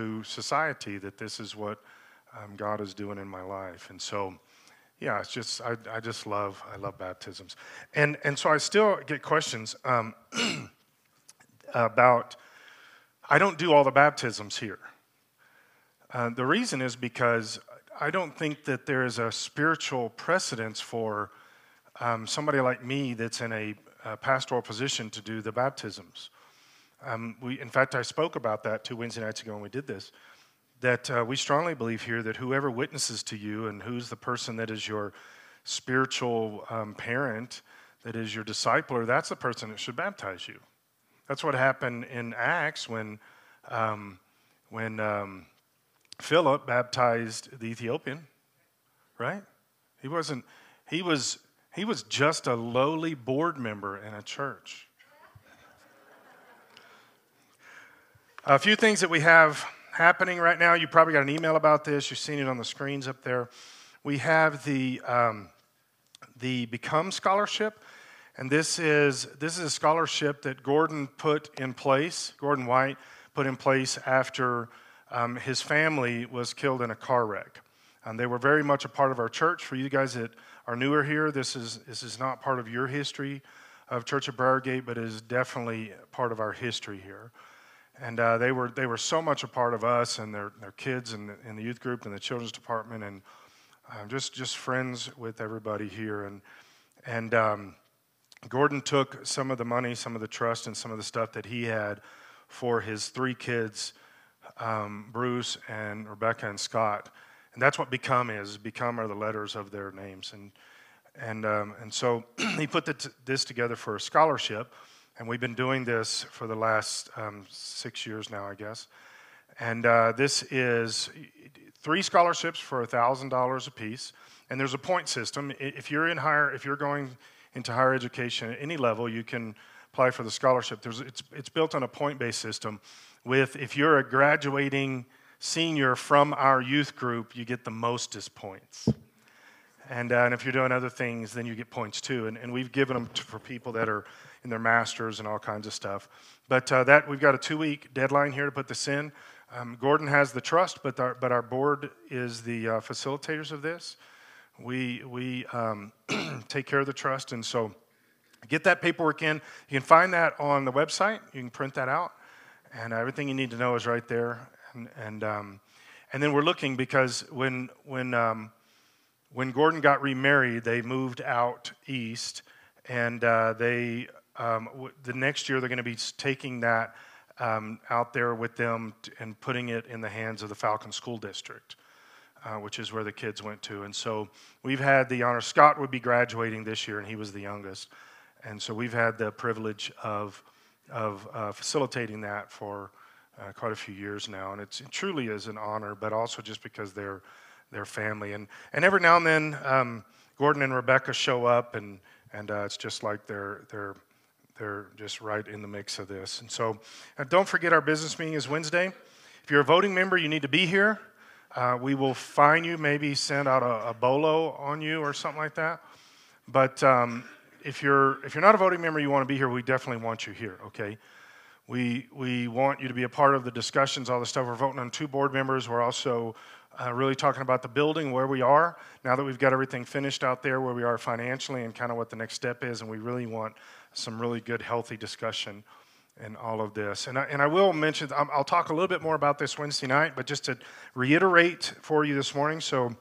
to society that this is what um, God is doing in my life. And so, yeah, it's just I, I just love I love baptisms, and and so I still get questions um, about. I don't do all the baptisms here. Uh, the reason is because I don't think that there is a spiritual precedence for um, somebody like me that's in a, a, pastoral position to do the baptisms. Um, we, in fact, I spoke about that two Wednesday nights ago when we did this. That uh, we strongly believe here that whoever witnesses to you and who's the person that is your spiritual um, parent, that is your discipler, that's the person that should baptize you. That's what happened in Acts when, um, when um, Philip baptized the Ethiopian, right? He wasn't, he was, he was just a lowly board member in a church. A few things that we have happening right now. You probably got an email about this. You've seen it on the screens up there. We have the um, the Become Scholarship, and this is this is a scholarship that Gordon put in place. Gordon White put in place after um, his family was killed in a car wreck. Um, they were very much a part of our church. For you guys that are newer here, this is this is not part of your history of Church of Briargate, but is definitely part of our history here. And uh, they were they were so much a part of us and their their kids and in the youth group and the children's department and uh, just just friends with everybody here. And and um, Gordon took some of the money, some of the trust, and some of the stuff that he had for his three kids, um, Bruce and Rebecca and Scott. And that's what become is. Become are the letters of their names. And and um, and so he put this together for a scholarship and we've been doing this for the last um, six years now, I guess. And uh, this is three scholarships for $1,000 a piece. And there's a point system. If you're in higher, if you're going into higher education at any level, you can apply for the scholarship. There's, it's, it's built on a point-based system. With if you're a graduating senior from our youth group, you get the mostest points. And, uh, and if you're doing other things, then you get points too. And, and we've given them to, for people that are in their masters and all kinds of stuff. But uh, that we've got a two-week deadline here to put this in. Um, Gordon has the trust, but our, but our board is the uh, facilitators of this. We we um, take care of the trust, and so get that paperwork in. You can find that on the website. You can print that out, and everything you need to know is right there. And and um, and then we're looking because when when um, when Gordon got remarried, they moved out east, and uh, they um, the next year they're going to be taking that um, out there with them and putting it in the hands of the Falcon School District, uh, which is where the kids went to. And so we've had the honor. Scott would be graduating this year, and he was the youngest. And so we've had the privilege of of uh, facilitating that for uh, quite a few years now, and it truly is an honor. But also just because they're family, and and every now and then um, Gordon and Rebecca show up, and and uh, it's just like they're they're they're just right in the mix of this. And so uh, don't forget our business meeting is Wednesday. If you're a voting member, you need to be here. Uh, we will fine you, maybe send out a, a, bolo on you or something like that. But um, if you're if you're not a voting member, you want to be here. We definitely want you here. Okay. We we want you to be a part of the discussions, all the stuff. We're voting on two board members. We're also uh, really talking about the building, where we are now that we've got everything finished out there, where we are financially, and kind of what the next step is. And we really want some really good, healthy discussion in all of this. And I, and I will mention, I'll talk a little bit more about this Wednesday night, but just to reiterate for you this morning, so,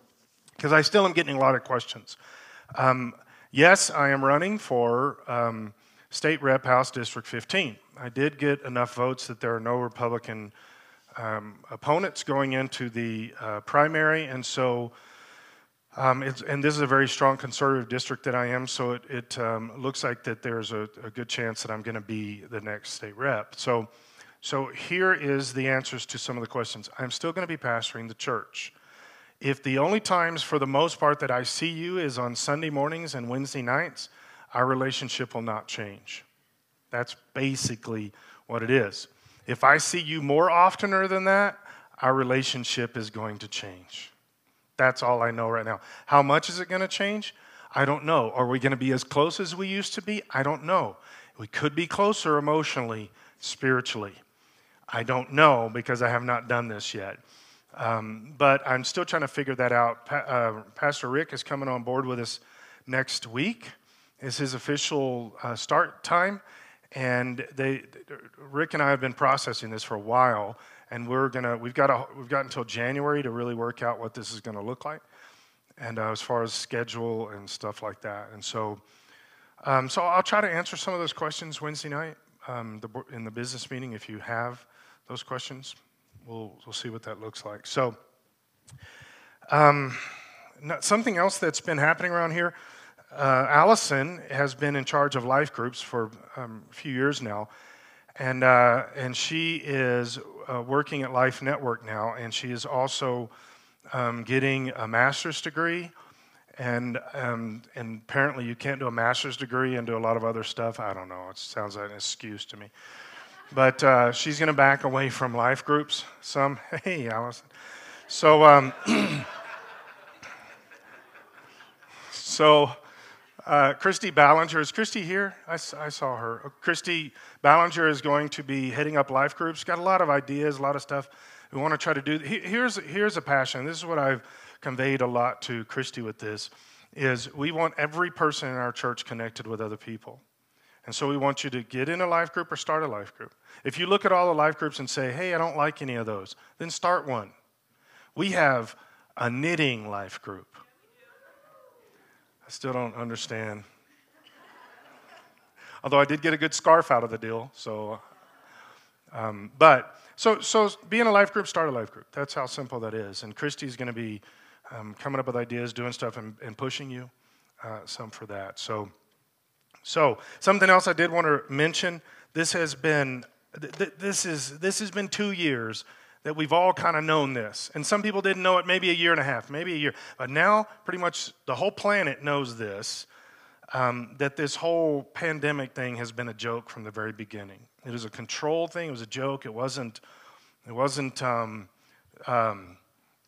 because I still am getting a lot of questions. Um, yes, I am running for um, State Rep House District 15. I did get enough votes that there are no Republican um, opponents going into the uh, primary, and so um, and this is a very strong conservative district that I am, so it, it um, looks like that there's a, a good chance that I'm going to be the next state rep. So, so here is the answers to some of the questions. I'm still going to be pastoring the church. If the only times, for the most part, that I see you is on Sunday mornings and Wednesday nights, our relationship will not change. That's basically what it is. If I see you more oftener than that, our relationship is going to change. That's all I know right now. How much is it going to change? I don't know. Are we going to be as close as we used to be? I don't know. We could be closer emotionally, spiritually. I don't know because I have not done this yet. Um, but I'm still trying to figure that out. Pa- uh, Pastor Rick is coming on board with us next week. Is his official uh, start time, and they, Rick and I have been processing this for a while, and we're gonna we've got a, we've got until January to really work out what this is going to look like, and uh, as far as schedule and stuff like that. And so, um, so I'll try to answer some of those questions Wednesday night um, the, in the business meeting if you have those questions. We'll, we'll see what that looks like. So, um, something else that's been happening around here uh, Allison has been in charge of life groups for um, a few years now. And, uh, and she is uh, working at Life Network now, and she is also um, getting a master's degree. And, um, and apparently, you can't do a master's degree and do a lot of other stuff. I don't know. It sounds like an excuse to me. But uh, she's going to back away from life groups. Some, hey, Allison. So, um, so uh, Christy Ballinger, is Christy here? I, I, saw her. Uh, Christy Ballinger is going to be heading up life groups. Got a lot of ideas, a lot of stuff we want to try to do. Here's, here's a passion. This is what I've conveyed a lot to Christy with this, is we want every person in our church connected with other people. And so we want you to get in a life group or start a life group. If you look at all the life groups and say, hey, I don't like any of those, then start one. We have a knitting life group. I still don't understand. Although I did get a good scarf out of the deal, so. Um, but so so being a life group, start a life group. That's how simple that is. And Christy's going to be um, coming up with ideas, doing stuff, and, and pushing you uh, some for that. So so something else I did want to mention. This has been th- this is this has been two years that we've all kind of known this. And some people didn't know it maybe a year and a half, maybe a year. But now, pretty much the whole planet knows this um, that this whole pandemic thing has been a joke from the very beginning. It was a control thing, it was a joke. It wasn't, it wasn't, um, um,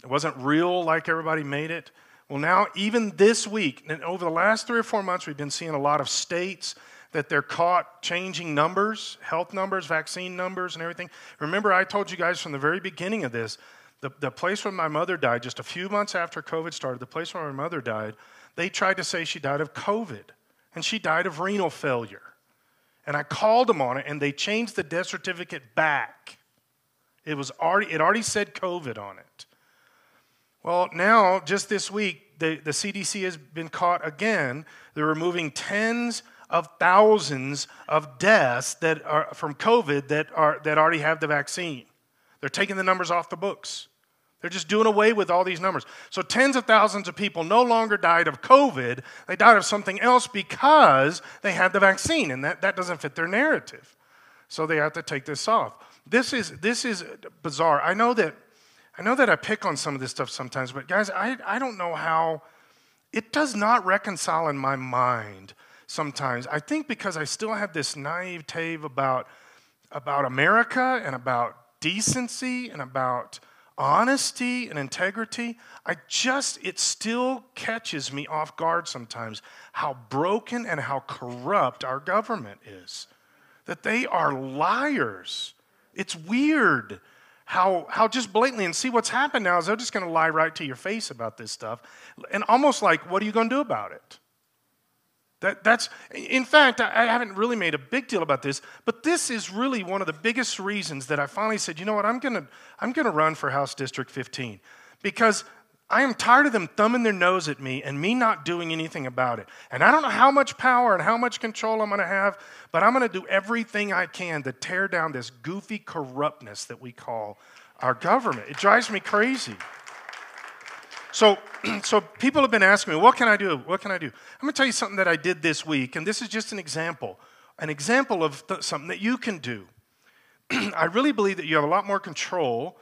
it wasn't real like everybody made it. Well, now, even this week, and over the last three or four months, we've been seeing a lot of states that they're caught changing numbers, health numbers, vaccine numbers, and everything. Remember, I told you guys from the very beginning of this, the, the place where my mother died, just a few months after COVID started, the place where my mother died, they tried to say she died of COVID, and she died of renal failure. And I called them on it, and they changed the death certificate back. It was already, it already said COVID on it. Well, now, just this week, the, the CDC has been caught again. They're removing tens of thousands of deaths that are from COVID that, are, that already have the vaccine. They're taking the numbers off the books. They're just doing away with all these numbers. So, tens of thousands of people no longer died of COVID. They died of something else because they had the vaccine, and that, that doesn't fit their narrative. So, they have to take this off. This is, this is bizarre. I know, that, I know that I pick on some of this stuff sometimes, but guys, I, I don't know how, it does not reconcile in my mind sometimes. I think because I still have this naivete about, about America and about decency and about honesty and integrity. I just, it still catches me off guard sometimes how broken and how corrupt our government is. That they are liars. It's weird how, how just blatantly, and see what's happened now is they're just going to lie right to your face about this stuff. And almost like, what are you going to do about it? That, that's, in fact, I haven't really made a big deal about this, but this is really one of the biggest reasons that I finally said, you know what, I'm to I'm to run for House District 15 because I am tired of them thumbing their nose at me and me not doing anything about it. And I don't know how much power and how much control I'm going to have, but I'm going to do everything I can to tear down this goofy corruptness that we call our government. It drives me crazy. So, so people have been asking me, what can I do? What can I do? I'm going to tell you something that I did this week, and this is just an example, an example of th- something that you can do. I really believe that you have a lot more control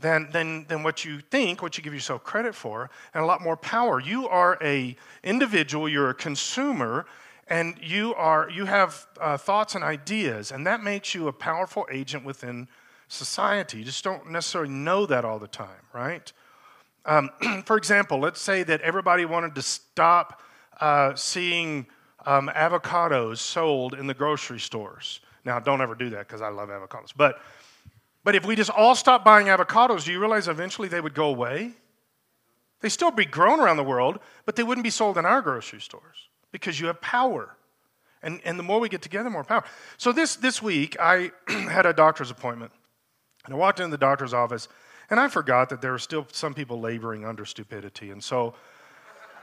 than, than, than what you think, what you give yourself credit for, and a lot more power. You are a individual, you're a consumer, and you, are, you have uh, thoughts and ideas, and that makes you a powerful agent within society. You just don't necessarily know that all the time, right? Um, for example, let's say that everybody wanted to stop uh, seeing um, avocados sold in the grocery stores. Now, don't ever do that because I love avocados. But But if we just all stopped buying avocados, do you realize eventually they would go away? They still be grown around the world, but they wouldn't be sold in our grocery stores because you have power. And, and the more we get together, more power. So this, this week, I had a doctor's appointment. And I walked into the doctor's office, and I forgot that there were still some people laboring under stupidity. And so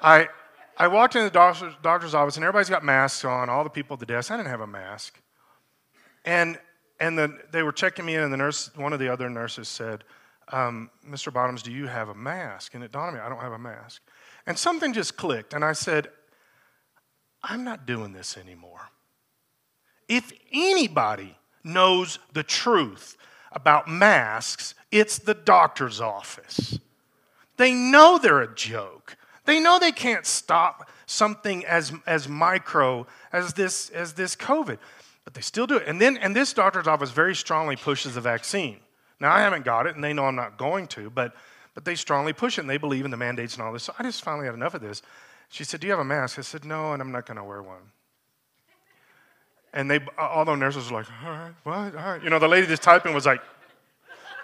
I, I walked into the doctor's, doctor's office, and everybody's got masks on, all the people at the desk. I didn't have a mask. And, and the, they were checking me in, and the nurse, one of the other nurses said, um, Mr. Bottoms, do you have a mask? And it dawned on me, I don't have a mask. And something just clicked, and I said, I'm not doing this anymore. If anybody knows the truth about masks, it's the doctor's office. They know they're a joke. They know they can't stop something as, as micro as this, as this COVID, but they still do it. And then and this doctor's office very strongly pushes the vaccine. Now I haven't got it, and they know I'm not going to, but but they strongly push it, and they believe in the mandates and all this. So I just finally had enough of this. She said, Do you have a mask? I said, No, and I'm not going to wear one. And they, all the nurses were like, All right, what? All right. You know, the lady just typing was like,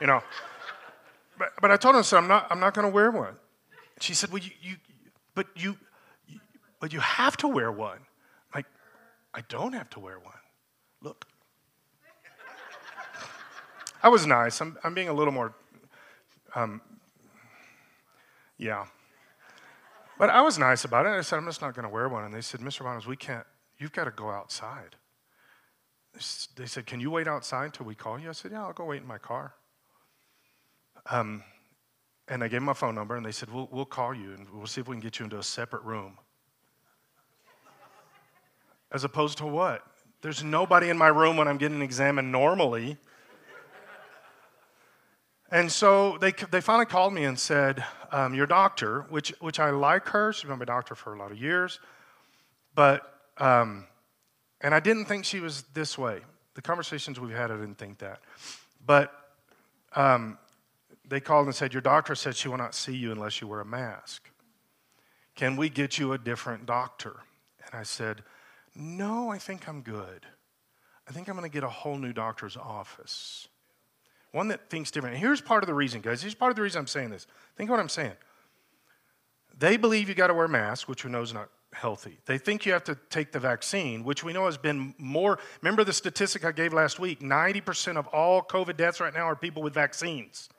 You know. But, but I told her, I said, I'm not, I'm not going to wear one. She said, Well, you, you but you, you, but you have to wear one. I'm like, I don't have to wear one. Look. I was nice. I'm, I'm being a little more, um, yeah. But I was nice about it. I said, I'm just not going to wear one. And they said, Mr. Bottoms, we can't, you've got to go outside. They said, Can you wait outside until we call you? I said, Yeah, I'll go wait in my car. Um, and I gave them my phone number, and they said, we'll, we'll call you and we'll see if we can get you into a separate room. As opposed to what? There's nobody in my room when I'm getting examined normally. And so they, they finally called me and said, um, Your doctor, which, which I like her, she's been my doctor for a lot of years, but, um, and I didn't think she was this way. The conversations we've had, I didn't think that. But um, they called and said, Your doctor said she will not see you unless you wear a mask. Can we get you a different doctor? And I said, No, I think I'm good. I think I'm going to get a whole new doctor's office. One that thinks different. here's part of the reason, guys. Here's part of the reason I'm saying this. Think what I'm saying. They believe you got to wear a mask, which we know is not healthy. They think you have to take the vaccine, which we know has been more. Remember the statistic I gave last week 90% of all COVID deaths right now are people with vaccines.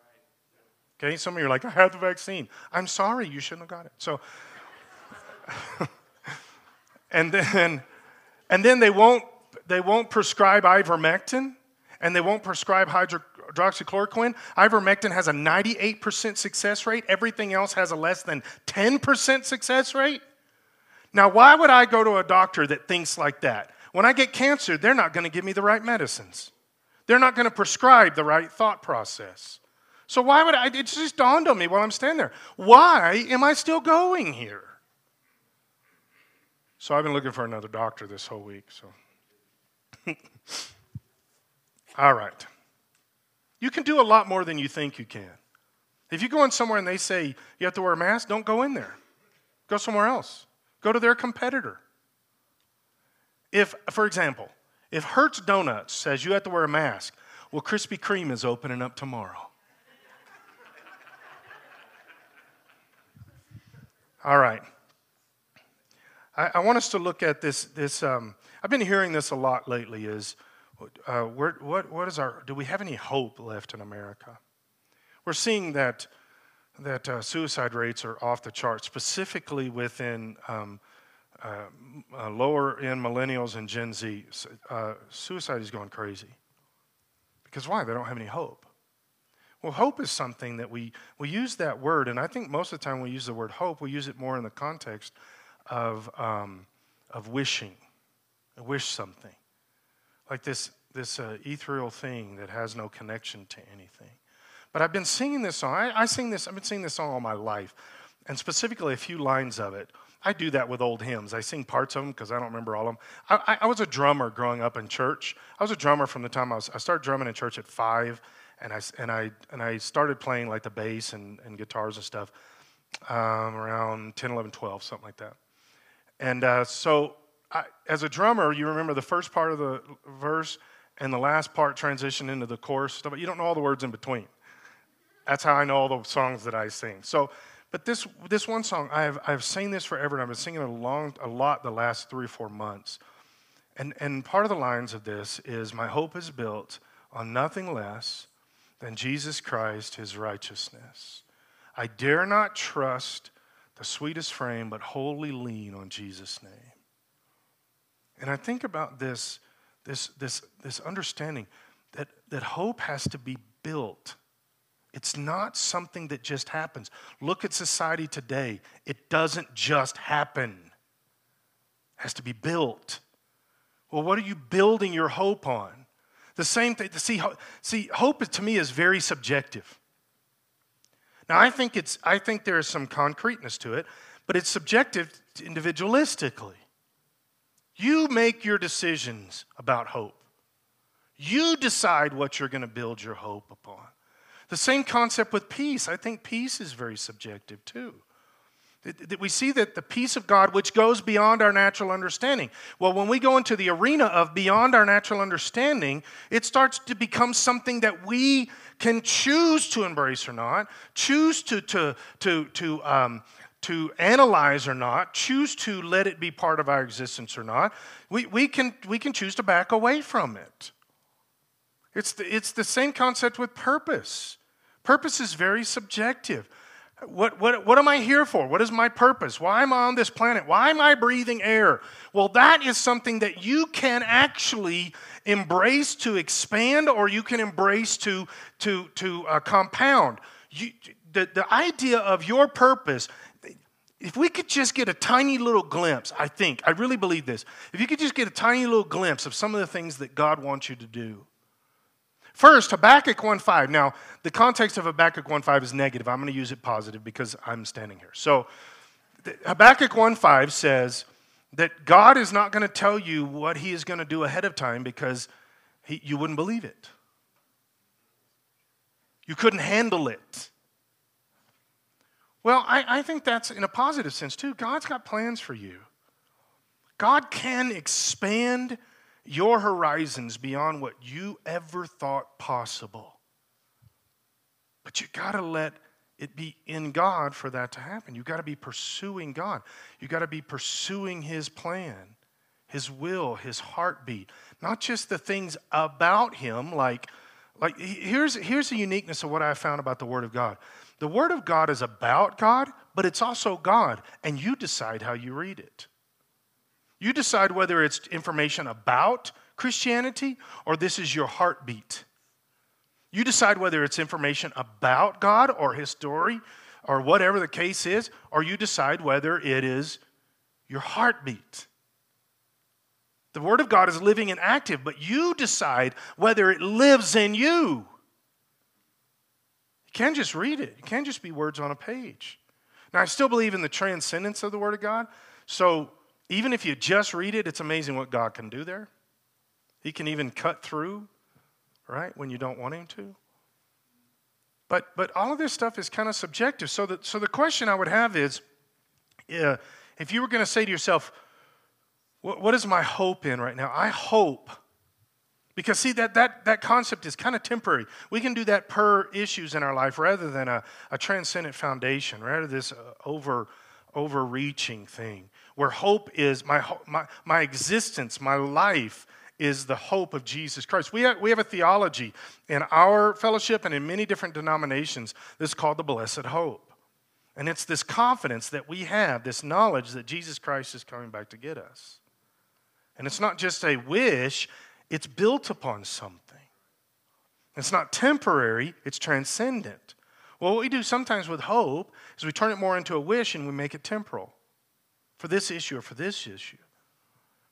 Okay, some of you are like, I had the vaccine. I'm sorry, you shouldn't have got it. So, and then, and then they won't, they won't prescribe ivermectin, and they won't prescribe hydro, hydroxychloroquine. Ivermectin has a 98% success rate. Everything else has a less than 10% success rate. Now, why would I go to a doctor that thinks like that? When I get cancer, they're not going to give me the right medicines. They're not going to prescribe the right thought process. So why would I? It just dawned on me while I'm standing there. Why am I still going here? So I've been looking for another doctor this whole week. So, all right. You can do a lot more than you think you can. If you go in somewhere and they say you have to wear a mask, don't go in there. Go somewhere else. Go to their competitor. If, for example, if Hertz Donuts says you have to wear a mask, well, Krispy Kreme is opening up tomorrow. All right. I, I, want us to look at this. This um, I've been hearing this a lot lately. Is uh, what, what is our, do we have any hope left in America? We're seeing that, that uh, suicide rates are off the chart, specifically within um, uh, uh lower end millennials and Gen Z. Uh, suicide is going crazy. Because why? They don't have any hope. Well, hope is something that we, we use that word, and I think most of the time we use the word hope, we use it more in the context of, um, of wishing, wish something like this, this uh, ethereal thing that has no connection to anything. But I've been singing this song. I, I sing this, I've been singing this song all my life, and specifically a few lines of it. I do that with old hymns. I sing parts of them because I don't remember all of them. I, I, I, was a drummer growing up in church. I was a drummer from the time I was. I started drumming in church at five, and I and I and I started playing like the bass and, and guitars and stuff um, around 10, 11, 12, something like that. And uh, so I, as a drummer, you remember the first part of the verse and the last part transition into the chorus stuff. You don't know all the words in between. That's how I know all the songs that I sing. So, but this this one song, I've I've sung this forever, and I've been singing it a long a lot the last three or four months. And and part of the lines of this is, "My hope is built on nothing less than Jesus Christ, His righteousness. I dare not trust the sweetest frame, but wholly lean on Jesus' name." And I think about this this this this understanding that that hope has to be built it's not something that just happens. Look at society today. It doesn't just happen. It has to be built. Well, what are you building your hope on? The same thing. See, see, hope to me is very subjective. Now, I think it's. I think there is some concreteness to it, but it's subjective individualistically. You make your decisions about hope. You decide what you're going to build your hope upon. The same concept with peace. I think peace is very subjective too. That we see that the peace of God, which goes beyond our natural understanding. Well, when we go into the arena of beyond our natural understanding, it starts to become something that we can choose to embrace or not, choose to, to, to, to, um, to analyze or not, choose to let it be part of our existence or not. We, we, can, we can choose to back away from it. It's the, it's the same concept with purpose. Purpose is very subjective. What, what, what am I here for? What is my purpose? Why am I on this planet? Why am I breathing air? Well, that is something that you can actually embrace to expand or you can embrace to, to, to uh, compound. You, the, the idea of your purpose, if we could just get a tiny little glimpse, I think, I really believe this, if you could just get a tiny little glimpse of some of the things that God wants you to do, First, Habakkuk 1.5. Now, the context of Habakkuk 1.5 is negative. I'm going to use it positive because I'm standing here. So, Habakkuk 1.5 says that God is not going to tell you what he is going to do ahead of time because he, you wouldn't believe it. You couldn't handle it. Well, I, I think that's in a positive sense too. God's got plans for you. God can expand your horizons beyond what you ever thought possible. But you got to let it be in God for that to happen. You got to be pursuing God. You got to be pursuing His plan, His will, His heartbeat, not just the things about Him. Like, like here's here's the uniqueness of what I found about the Word of God. The Word of God is about God, but it's also God, and you decide how you read it. You decide whether it's information about Christianity or this is your heartbeat. You decide whether it's information about God or his story or whatever the case is, or you decide whether it is your heartbeat. The Word of God is living and active, but you decide whether it lives in you. You can't just read it, you can't just be words on a page. Now, I still believe in the transcendence of the Word of God. So, even if you just read it, it's amazing what God can do there. He can even cut through, right, when you don't want Him to. But, but all of this stuff is kind of subjective. So the, so the question I would have is uh, if you were going to say to yourself, what, what is my hope in right now? I hope. Because, see, that, that, that concept is kind of temporary. We can do that per issues in our life rather than a, a transcendent foundation, rather this uh, over, overreaching thing where hope is my, my, my existence, my life is the hope of Jesus Christ. We have, we have a theology in our fellowship and in many different denominations that's called the blessed hope. And it's this confidence that we have, this knowledge that Jesus Christ is coming back to get us. And it's not just a wish, it's built upon something. It's not temporary, it's transcendent. Well, what we do sometimes with hope is we turn it more into a wish and we make it temporal for this issue or for this issue.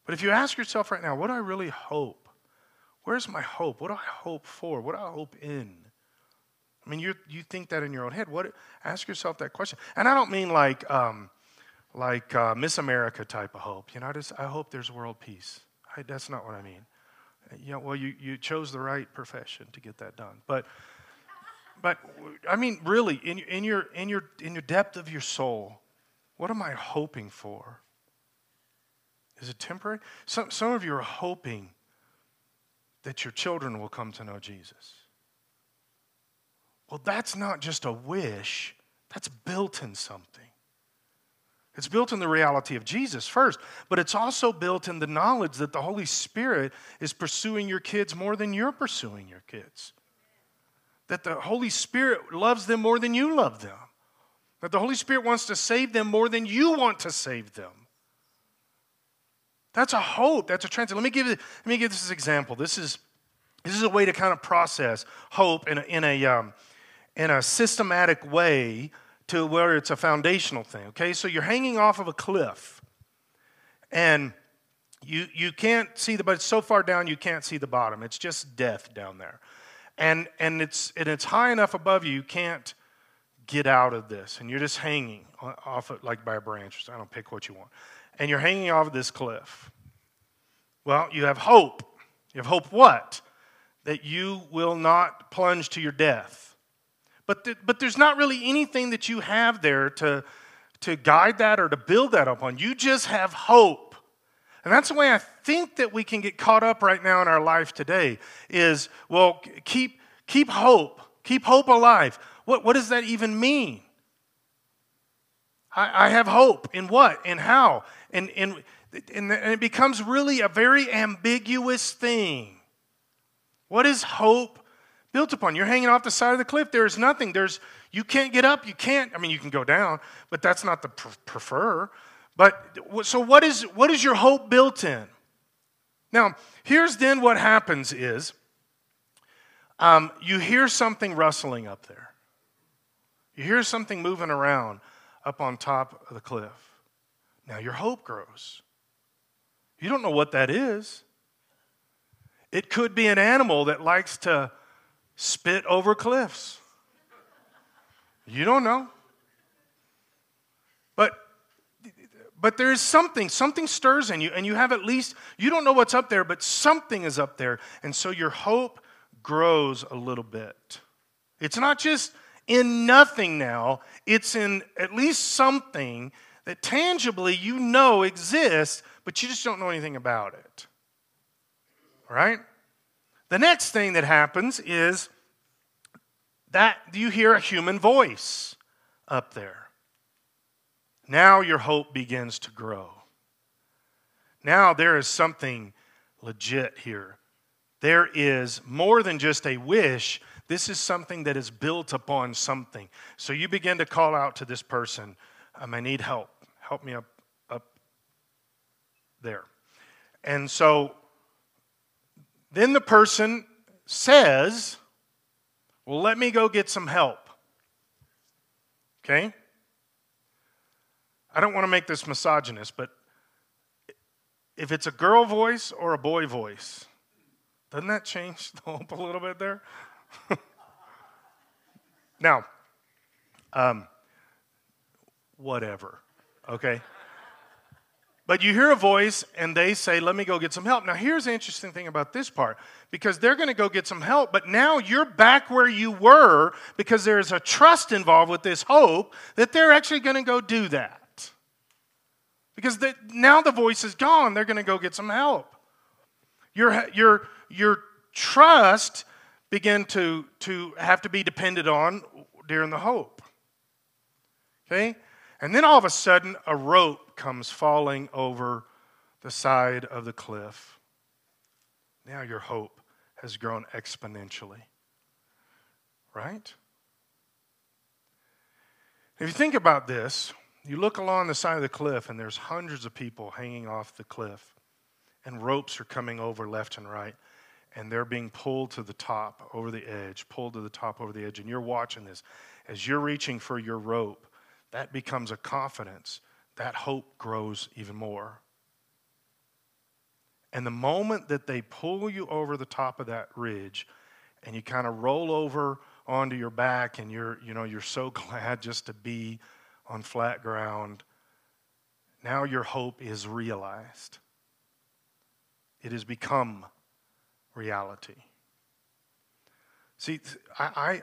But if you ask yourself right now, what do I really hope? Where's my hope? What do I hope for? What do I hope in? I mean, you you think that in your own head. What? Ask yourself that question. And I don't mean like um, like uh, Miss America type of hope. You know, I just I hope there's world peace. I, that's not what I mean. You know, well, you, you chose the right profession to get that done. But but I mean, really, in, in your in your in your depth of your soul, what am I hoping for? Is it temporary? Some, some of you are hoping that your children will come to know Jesus. Well, that's not just a wish, that's built in something. It's built in the reality of Jesus first, but it's also built in the knowledge that the Holy Spirit is pursuing your kids more than you're pursuing your kids. That the Holy Spirit loves them more than you love them. That the Holy Spirit wants to save them more than you want to save them. That's a hope. That's a transit. Let me give you, let me give this example. This is this is a way to kind of process hope in a, in a um, in a systematic way to where it's a foundational thing. Okay, so you're hanging off of a cliff, and you you can't see the but it's so far down you can't see the bottom. It's just death down there, and and it's and it's high enough above you you can't get out of this, and you're just hanging off it like by a branch. I don't pick what you want, and you're hanging off of this cliff. Well, you have hope. You have hope what? That you will not plunge to your death but, th- but there's not really anything that you have there to, to guide that or to build that upon. You just have hope. And that's the way I think that we can get caught up right now in our life today is, well, keep, keep hope. Keep hope alive. What, what does that even mean? I, I have hope in what and how? And, and, and it becomes really a very ambiguous thing. What is hope built upon. You're hanging off the side of the cliff. There is nothing. There's you can't get up. You can't. I mean, you can go down, but that's not the prefer. But so what is what is your hope built in? Now, here's then what happens is um, you hear something rustling up there. You hear something moving around up on top of the cliff. Now your hope grows. You don't know what that is. It could be an animal that likes to spit over cliffs. You don't know. But but there is something, something stirs in you, and you have at least, you don't know what's up there, but something is up there. And so your hope grows a little bit. It's not just in nothing now, it's in at least something that tangibly you know exists, but you just don't know anything about it. All right? The next thing that happens is that you hear a human voice up there. Now your hope begins to grow. Now there is something legit here. There is more than just a wish. This is something that is built upon something. So you begin to call out to this person, um, I need help. Help me up, up there. And so then the person says, Well, let me go get some help. Okay? I don't want to make this misogynist, but if it's a girl voice or a boy voice, doesn't that change the hope a little bit there? now, um, whatever, okay? But you hear a voice and they say, Let me go get some help. Now, here's the interesting thing about this part because they're going to go get some help, but now you're back where you were because there's a trust involved with this hope that they're actually going to go do that. Because they, now the voice is gone, they're going to go get some help. Your, your, your trust begin to, to have to be depended on during the hope. Okay? And then all of a sudden, a rope comes falling over the side of the cliff. Now your hope has grown exponentially. Right? If you think about this, you look along the side of the cliff and there's hundreds of people hanging off the cliff, and ropes are coming over left and right, and they're being pulled to the top over the edge, pulled to the top over the edge, and you're watching this. As you're reaching for your rope, that becomes a confidence. That hope grows even more. And the moment that they pull you over the top of that ridge and you kind of roll over onto your back and you're, you know, you're so glad just to be on flat ground, now your hope is realized. It has become reality. See, I,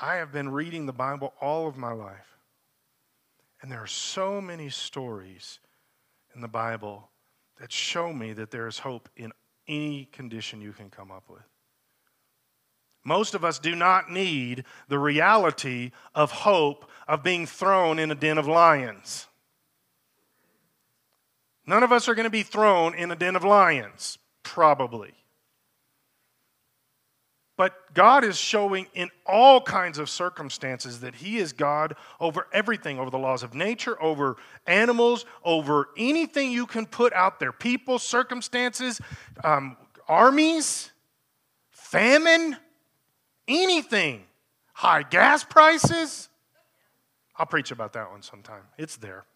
I, I have been reading the Bible all of my life. And there are so many stories in the Bible that show me that there is hope in any condition you can come up with. Most of us do not need the reality of hope of being thrown in a den of lions. None of us are going to be thrown in a den of lions, probably. But God is showing in all kinds of circumstances that He is God over everything, over the laws of nature, over animals, over anything you can put out there people, circumstances, um, armies, famine, anything, high gas prices. I'll preach about that one sometime. It's there.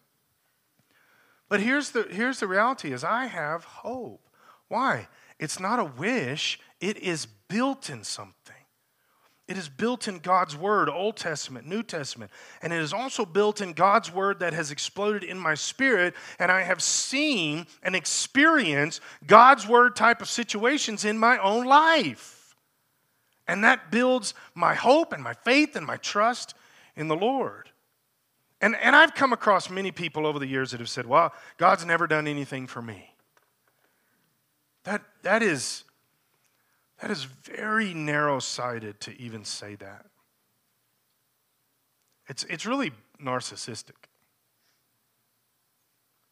But here's the, here's the reality is I have hope. Why? It's not a wish, it is built in something. It is built in God's Word, Old Testament, New Testament. And it is also built in God's Word that has exploded in my spirit. And I have seen and experienced God's Word type of situations in my own life. And that builds my hope and my faith and my trust in the Lord. And, and I've come across many people over the years that have said, well, God's never done anything for me. That, that is that is very narrow sighted to even say that. It's, it's really narcissistic.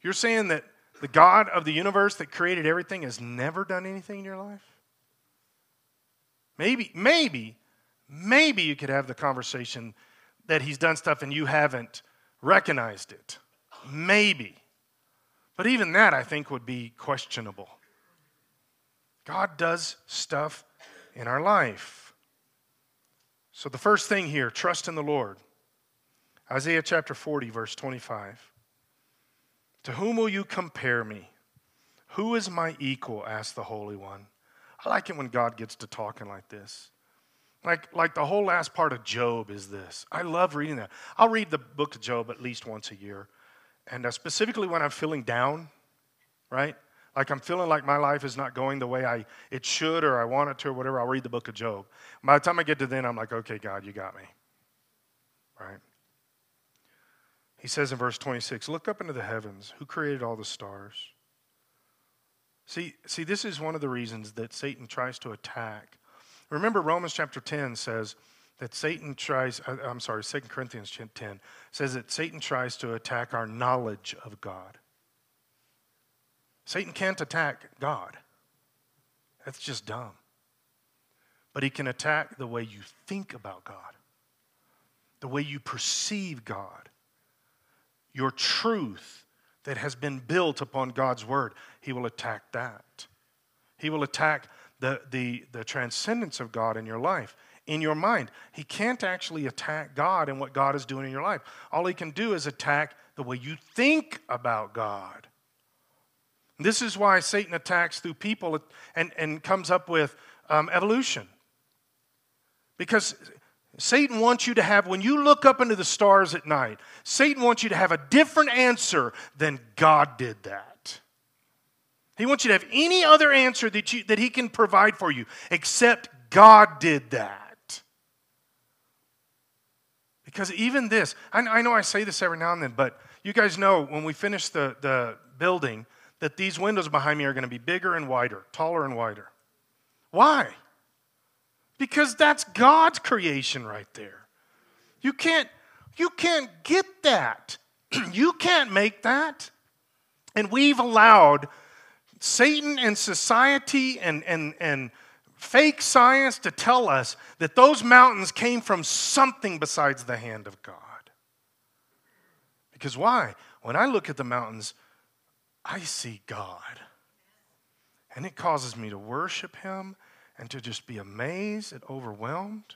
You're saying that the God of the universe that created everything has never done anything in your life? Maybe, maybe, maybe you could have the conversation that he's done stuff and you haven't recognized it. Maybe. But even that, I think, would be questionable. God does stuff in our life. So, the first thing here trust in the Lord. Isaiah chapter 40, verse 25. To whom will you compare me? Who is my equal? asked the Holy One. I like it when God gets to talking like this. Like, like the whole last part of Job is this. I love reading that. I'll read the book of Job at least once a year. And uh, specifically when I'm feeling down, right? Like I'm feeling like my life is not going the way I it should or I want it to or whatever, I'll read the book of Job. By the time I get to then, I'm like, okay, God, you got me. Right? He says in verse 26, look up into the heavens. Who created all the stars? See, see, this is one of the reasons that Satan tries to attack. Remember, Romans chapter 10 says that Satan tries, uh, I'm sorry, 2 Corinthians 10 says that Satan tries to attack our knowledge of God. Satan can't attack God. That's just dumb. But he can attack the way you think about God, the way you perceive God, your truth that has been built upon God's word. He will attack that. He will attack the, the, the transcendence of God in your life, in your mind. He can't actually attack God and what God is doing in your life. All he can do is attack the way you think about God. This is why Satan attacks through people and, and comes up with um, evolution. Because Satan wants you to have, when you look up into the stars at night, Satan wants you to have a different answer than God did that. He wants you to have any other answer that, you, that he can provide for you except God did that. Because even this, I, know I say this every now and then, but you guys know when we finish the, the building, that these windows behind me are going to be bigger and wider, taller and wider. Why? Because that's God's creation right there. You can't you can't get that. you can't make that. And we've allowed Satan and society and, and, and fake science to tell us that those mountains came from something besides the hand of God. Because why? When I look at the mountains, I see God. And it causes me to worship Him and to just be amazed and overwhelmed.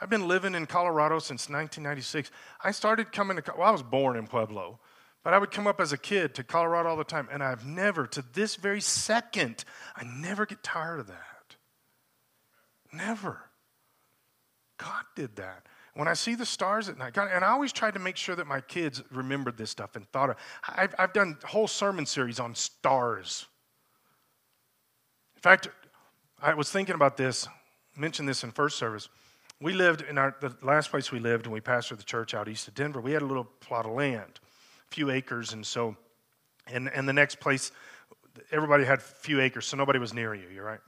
I've been living in Colorado since 1996. I started coming to, well, I was born in Pueblo, but I would come up as a kid to Colorado all the time, and I've never, to this very second, I never get tired of that. Never. God did that. When I see the stars at night, God, and I always tried to make sure that my kids remembered this stuff and thought of, I've, I've done whole sermon series on stars. In fact, I was thinking about this, mentioned this in first service. We lived in our, the last place we lived, and we pastored the church out east of Denver. We had a little plot of land, a few acres, and so, and, and the next place everybody had a few acres, so nobody was near you. You're right.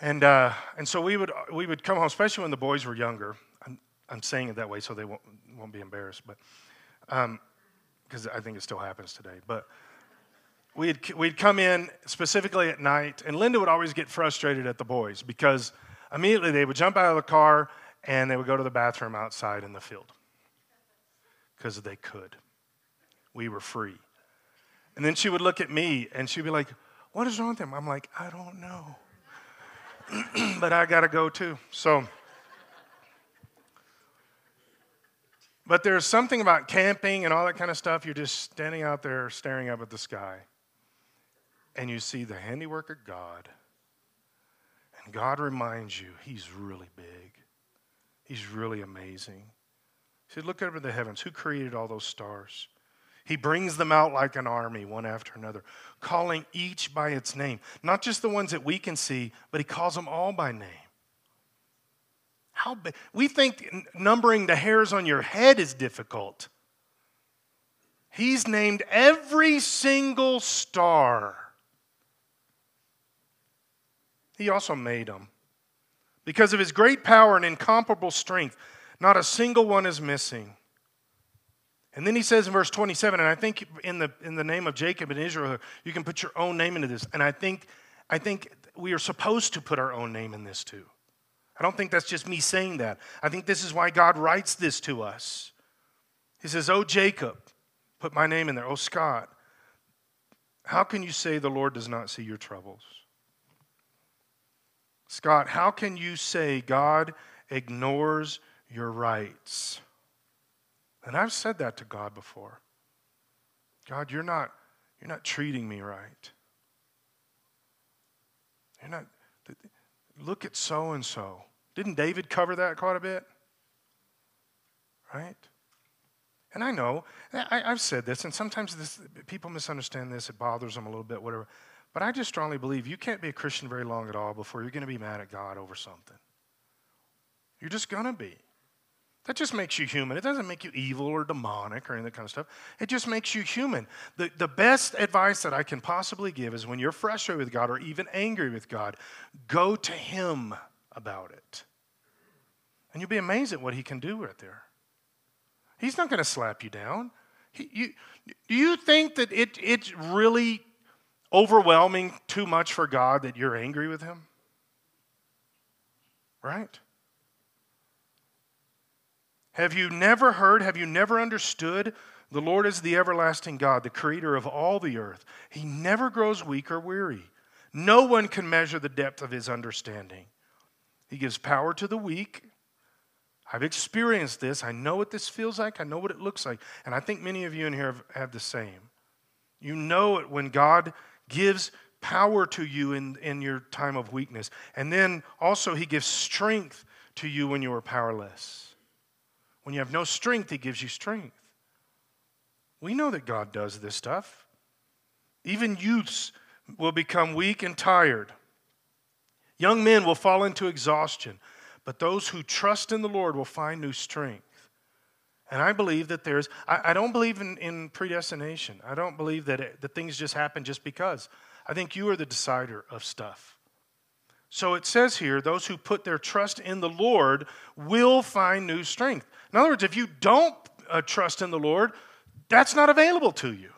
And, uh, and so we would, we would come home, especially when the boys were younger. I'm, saying it that way so they won't, won't be embarrassed, but because um, I think it still happens today. But we'd, we'd come in specifically at night, and Linda would always get frustrated at the boys because immediately they would jump out of the car and they would go to the bathroom outside in the field because they could. We were free. And then she would look at me and she'd be like, What is wrong with him? I'm like, I don't know. but I got to go too. So, but there's something about camping and all that kind of stuff. You're just standing out there staring up at the sky and you see the handiwork of God. And God reminds you He's really big, He's really amazing. He said, Look at the heavens. Who created all those stars? He brings them out like an army, one after another, calling each by its name. Not just the ones that we can see, but he calls them all by name. How big? We think numbering the hairs on your head is difficult. He's named every single star. He also made them. Because of his great power and incomparable strength, not a single one is missing. And then he says in verse 27, and I think in the, in the name of Jacob and Israel, you can put your own name into this. And I think, I think we are supposed to put our own name in this too. I don't think that's just me saying that. I think this is why God writes this to us. He says, Oh, Jacob, put my name in there. Oh, Scott, how can you say the Lord does not see your troubles? Scott, how can you say God ignores your rights? And I've said that to God before. God, you're not, you're not treating me right. You're not, look at so and so. Didn't David cover that quite a bit? Right? And I know, I, have said this, and sometimes this, people misunderstand this, it bothers them a little bit, whatever. But I just strongly believe you can't be a Christian very long at all before you're going to be mad at God over something. You're just going to be. That just makes you human. It doesn't make you evil or demonic or any of that kind of stuff. It just makes you human. The, the best advice that I can possibly give is when you're frustrated with God or even angry with God, go to Him about it. And you'll be amazed at what He can do right there. He's not going to slap you down. He, you, do you think that it, it's really overwhelming too much for God that you're angry with Him? Right? Have you never heard, have you never understood? The Lord is the everlasting God, the creator of all the earth. He never grows weak or weary. No one can measure the depth of his understanding. He gives power to the weak. I've experienced this. I know what this feels like. I know what it looks like. And I think many of you in here have, have the same. You know it when God gives power to you in, in your time of weakness. And then also, He gives strength to you when you are powerless. When you have no strength, He gives you strength. We know that God does this stuff. Even youths will become weak and tired. Young men will fall into exhaustion, but those who trust in the Lord will find new strength. And I believe that there's, I, I don't believe in, in, predestination. I don't believe that, it, that things just happen just because. I think you are the decider of stuff. So it says here, those who put their trust in the Lord will find new strength. In other words, if you don't uh, trust in the Lord, that's not available to you.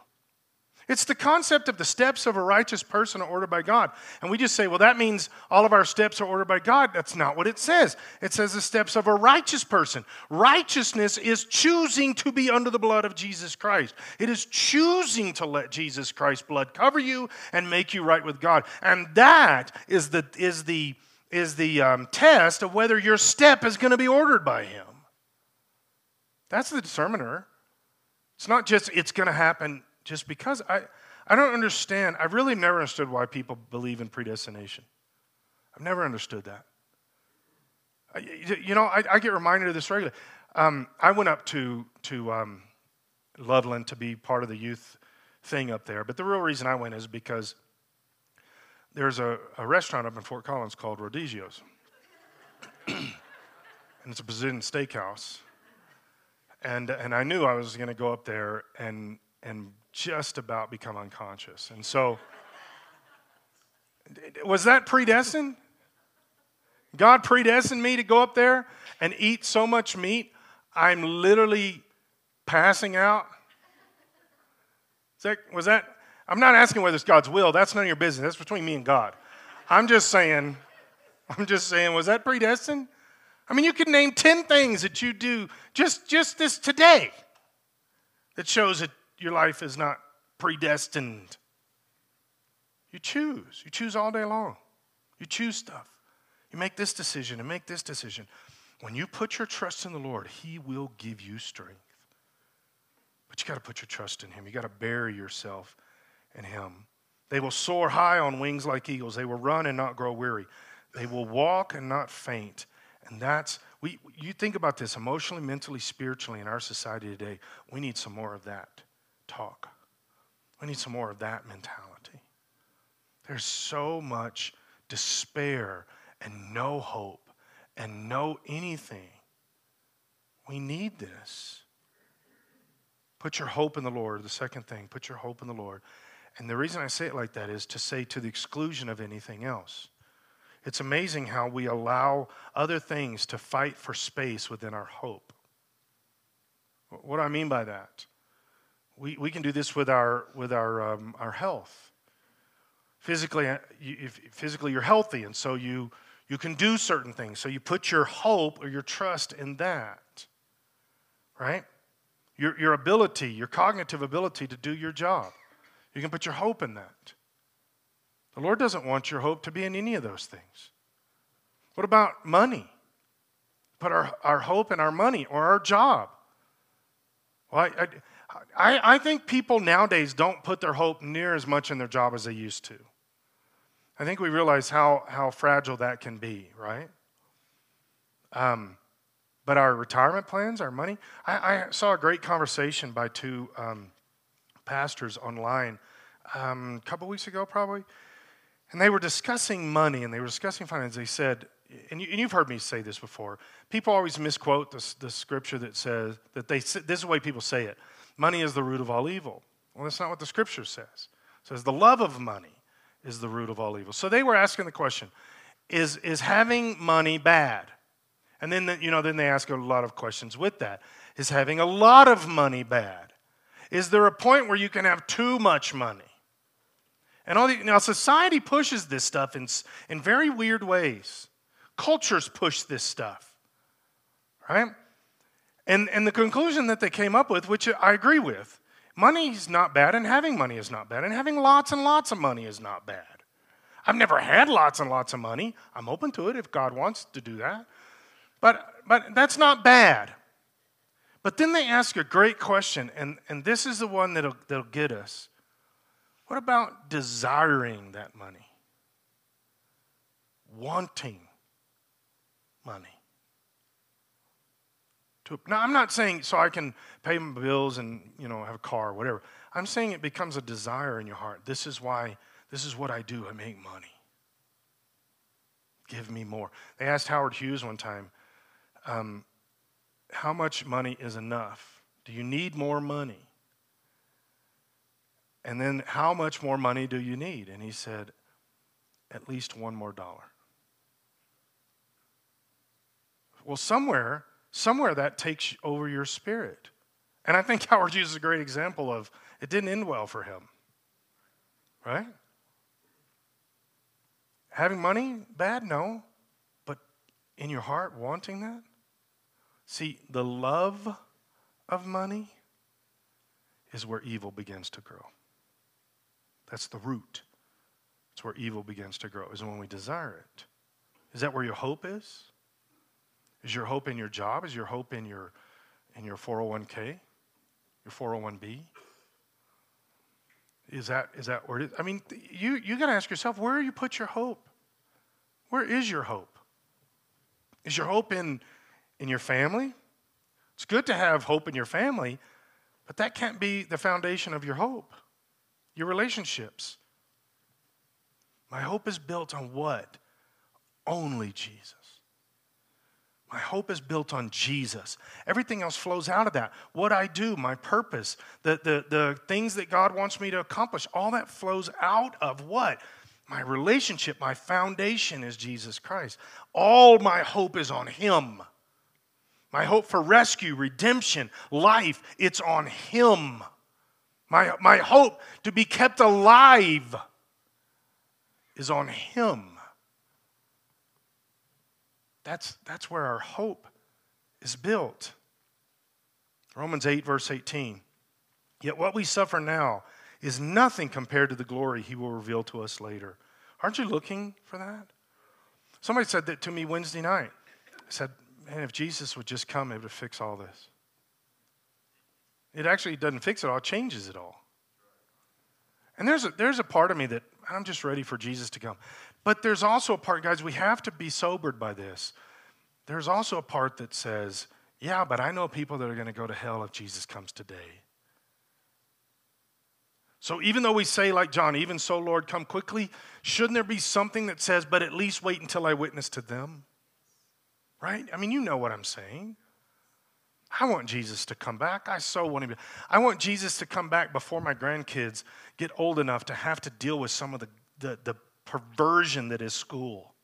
It's the concept of the steps of a righteous person are ordered by God. And we just say, well, that means all of our steps are ordered by God. That's not what it says. It says the steps of a righteous person. Righteousness is choosing to be under the blood of Jesus Christ, it is choosing to let Jesus Christ's blood cover you and make you right with God. And that is the, is the, is the um, test of whether your step is going to be ordered by Him. That's the determiner. It's not just it's going to happen just because. I, I don't understand. I've really never understood why people believe in predestination. I've never understood that. I, you know, I, I, get reminded of this regularly. Um, I went up to, to um, Loveland to be part of the youth thing up there, but the real reason I went is because there's a, a restaurant up in Fort Collins called Rodizio's. and it's a Brazilian steakhouse. And, and I knew I was going to go up there and, and just about become unconscious. And so Was that predestined? God predestined me to go up there and eat so much meat, I'm literally passing out. That, was that? I'm not asking whether it's God's will. That's none of your business. That's between me and God. I'm just saying, I'm just saying, was that predestined? I mean, you could name 10 things that you do just, just this today that shows that your life is not predestined. You choose. You choose all day long. You choose stuff. You make this decision and make this decision. When you put your trust in the Lord, He will give you strength. But you got to put your trust in Him. You got to bury yourself in Him. They will soar high on wings like eagles. They will run and not grow weary. They will walk and not faint. And that's, we, you think about this emotionally, mentally, spiritually in our society today. We need some more of that talk. We need some more of that mentality. There's so much despair and no hope and no anything. We need this. Put your hope in the Lord. The second thing, put your hope in the Lord. And the reason I say it like that is to say to the exclusion of anything else. It's amazing how we allow other things to fight for space within our hope. What do I mean by that? We, we can do this with our, with our, um, our health. Physically, uh, you, if, physically, you're healthy, and so you, you can do certain things. So you put your hope or your trust in that, right? Your, your ability, your cognitive ability to do your job. You can put your hope in that. The Lord doesn't want your hope to be in any of those things. What about money? Put our, our hope in our money or our job. Well, I, I think people nowadays don't put their hope near as much in their job as they used to. I think we realize how, how fragile that can be, right? Um, but our retirement plans, our money, I, I saw a great conversation by two um, pastors online um, a couple weeks ago, probably. And they were discussing money and they were discussing finance. They said, and, you, have heard me say this before, people always misquote the, the scripture that says that they, this is the way people say it money is the root of all evil. Well, that's not what the scripture says. It says the love of money is the root of all evil. So they were asking the question is, is having money bad? And then, the, you know, then they ask a lot of questions with that. Is having a lot of money bad? Is there a point where you can have too much money? And all the, now society pushes this stuff in, in very weird ways. Cultures push this stuff, right? And, and the conclusion that they came up with, which I agree with, money is not bad, and having money is not bad, and having lots and lots of money is not bad. I've never had lots and lots of money. I'm open to it if God wants to do that. But, but that's not bad. But then they ask a great question, and, and this is the one that'll, that'll get us. What about desiring that money? Wanting money. To, now, I'm not saying so I can pay my bills and you know have a car or whatever. I'm saying it becomes a desire in your heart. This is why. This is what I do. I make money. Give me more. They asked Howard Hughes one time, um, "How much money is enough? Do you need more money?" And then, how much more money do you need? And he said, "At least one more dollar." Well, somewhere somewhere that takes over your spirit. And I think Howard Hughes is a great example of it didn't end well for him. Right? Having money, bad? No. But in your heart, wanting that? See, the love of money is where evil begins to grow. That's the root. It's where evil begins to grow, is when we desire it. Is that where your hope is? Is your hope in your job? Is your hope in your in your 401k? Your 401b? Is that is that where it is? I mean, you you got to ask yourself, where you put your hope? Where is your hope? Is your hope in in your family? It's good to have hope in your family, but that can't be the foundation of your hope. Your relationships. My hope is built on what? Only Jesus. My hope is built on Jesus. Everything else flows out of that. What I do, my purpose, the, the, the things that God wants me to accomplish, all that flows out of what? My relationship, my foundation is Jesus Christ. All my hope is on Him. My hope for rescue, redemption, life, it's on Him. My, my hope to be kept alive is on Him. That's, that's where our hope is built. Romans 8, verse 18. Yet what we suffer now is nothing compared to the glory he will reveal to us later. Aren't you looking for that? Somebody said that to me Wednesday night. I said, Man, if Jesus would just come, it would fix all this. It actually doesn't fix it all, it changes it all. And there's a, there's a part of me that I'm just ready for Jesus to come. But there's also a part, guys, we have to be sobered by this. There's also a part that says, yeah, but I know people that are going to go to hell if Jesus comes today. So even though we say, like John, even so, Lord, come quickly, shouldn't there be something that says, but at least wait until I witness to them? Right? I mean, you know what I'm saying. I want Jesus to come back. I so want him. I want Jesus to come back before my grandkids get old enough to have to deal with some of the, the, the perversion that is school.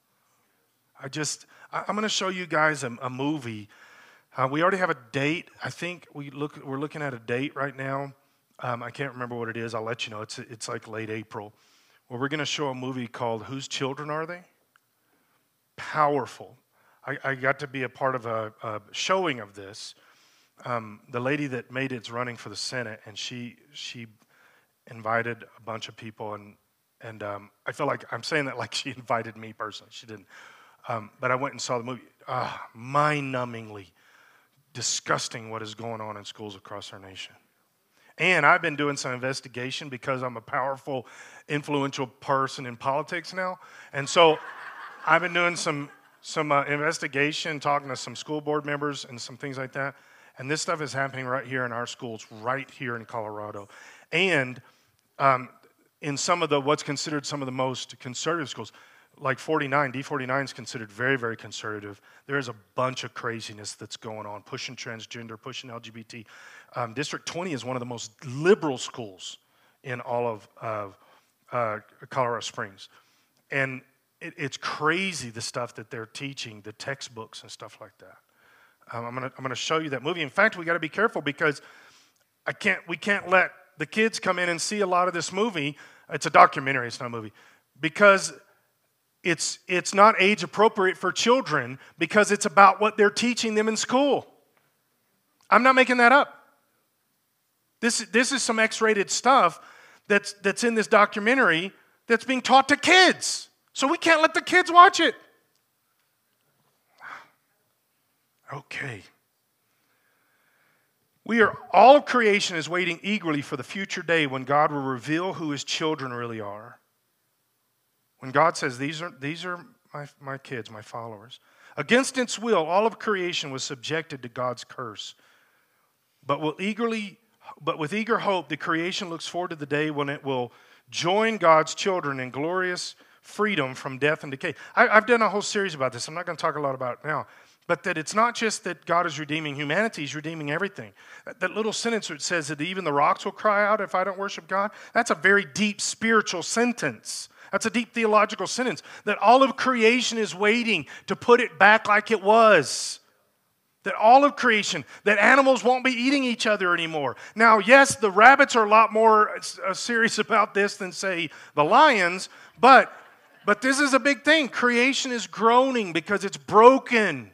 I just, I, am going to show you guys a, a movie. Uh, we already have a date. I think we look, we're looking at a date right now. Um, I can't remember what it is. I'll let you know. It's, it's like late April. Where we're going to show a movie called Whose Children Are They? Powerful. I, I got to be a part of a, a showing of this um, the lady that made it's running for the Senate, and she she invited a bunch of people, and and um, I feel like I'm saying that like she invited me personally. She didn't, um, but I went and saw the movie. Ah, mind-numbingly disgusting what is going on in schools across our nation. And I've been doing some investigation because I'm a powerful, influential person in politics now, and so I've been doing some some uh, investigation, talking to some school board members and some things like that. And this stuff is happening right here in our schools, right here in Colorado. And um, in some of the, what's considered some of the most conservative schools, like 49, D49 is considered very, very conservative. There is a bunch of craziness that's going on, pushing transgender, pushing LGBT. Um, District 20 is one of the most liberal schools in all of uh, Colorado Springs. And it, it's crazy the stuff that they're teaching, the textbooks and stuff like that. Um, I'm going to I'm gonna show you that movie. In fact, we got to be careful because I can't, we can't let the kids come in and see a lot of this movie. It's a documentary, it's not a movie. Because it's, it's not age appropriate for children because it's about what they're teaching them in school. I'm not making that up. This, this is some X rated stuff that's, that's in this documentary that's being taught to kids. So we can't let the kids watch it. Okay. We are, all of creation is waiting eagerly for the future day when God will reveal who his children really are. When God says, These are, these are my, my kids, my followers. Against its will, all of creation was subjected to God's curse. But, will eagerly, but with eager hope, the creation looks forward to the day when it will join God's children in glorious freedom from death and decay. I, have done a whole series about this. I'm not going to talk a lot about it now but that it's not just that God is redeeming humanity, He's redeeming everything. That little sentence that says that even the rocks will cry out if I don't worship God, that's a very deep spiritual sentence. That's a deep theological sentence. That all of creation is waiting to put it back like it was. That all of creation, that animals won't be eating each other anymore. Now, yes, the rabbits are a lot more uh, serious about this than, say, the lions, but, but this is a big thing. Creation is groaning because it's broken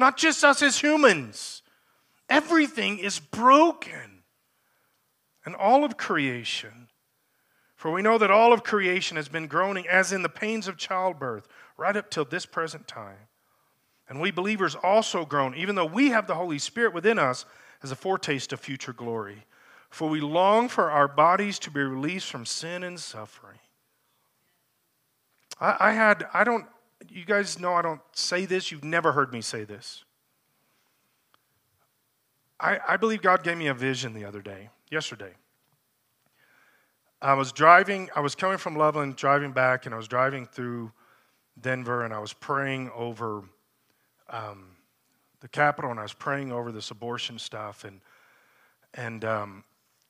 not just us as humans. Everything is broken. And all of creation. For we know that all of creation has been groaning as in the pains of childbirth right up till this present time. And we believers also groan, even though we have the Holy Spirit within us as a foretaste of future glory. For we long for our bodies to be released from sin and suffering. I, I had, I don't, you guys know I don't say this. You've never heard me say this. I, I believe God gave me a vision the other day, yesterday. I was driving, I was coming from Loveland, driving back, and I was driving through Denver, and I was praying over um, the Capitol, and I was praying over this abortion stuff, and and um,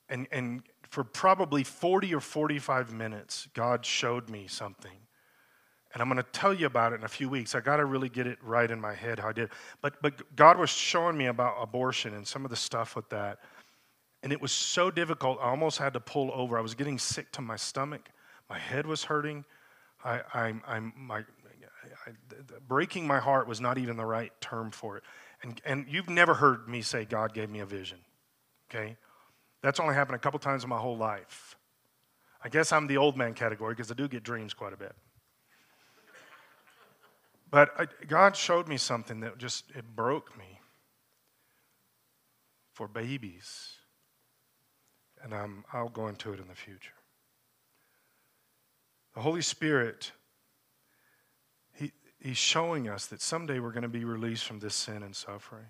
And, and for probably 40 or 45 minutes, God showed me something. And I'm going to tell you about it in a few weeks. I got to really get it right in my head how I did. But, but God was showing me about abortion and some of the stuff with that. And it was so difficult, I almost had to pull over. I was getting sick to my stomach. My head was hurting. I, I, I'm, my, I, breaking my heart was not even the right term for it. And, and you've never heard me say God gave me a vision, okay? That's only happened a couple times in my whole life. I guess I'm the old man category because I do get dreams quite a bit. But I, God showed me something that just it broke me for babies. And I'm, I'll go into it in the future. The Holy Spirit, he, He's showing us that someday we're going to be released from this sin and suffering.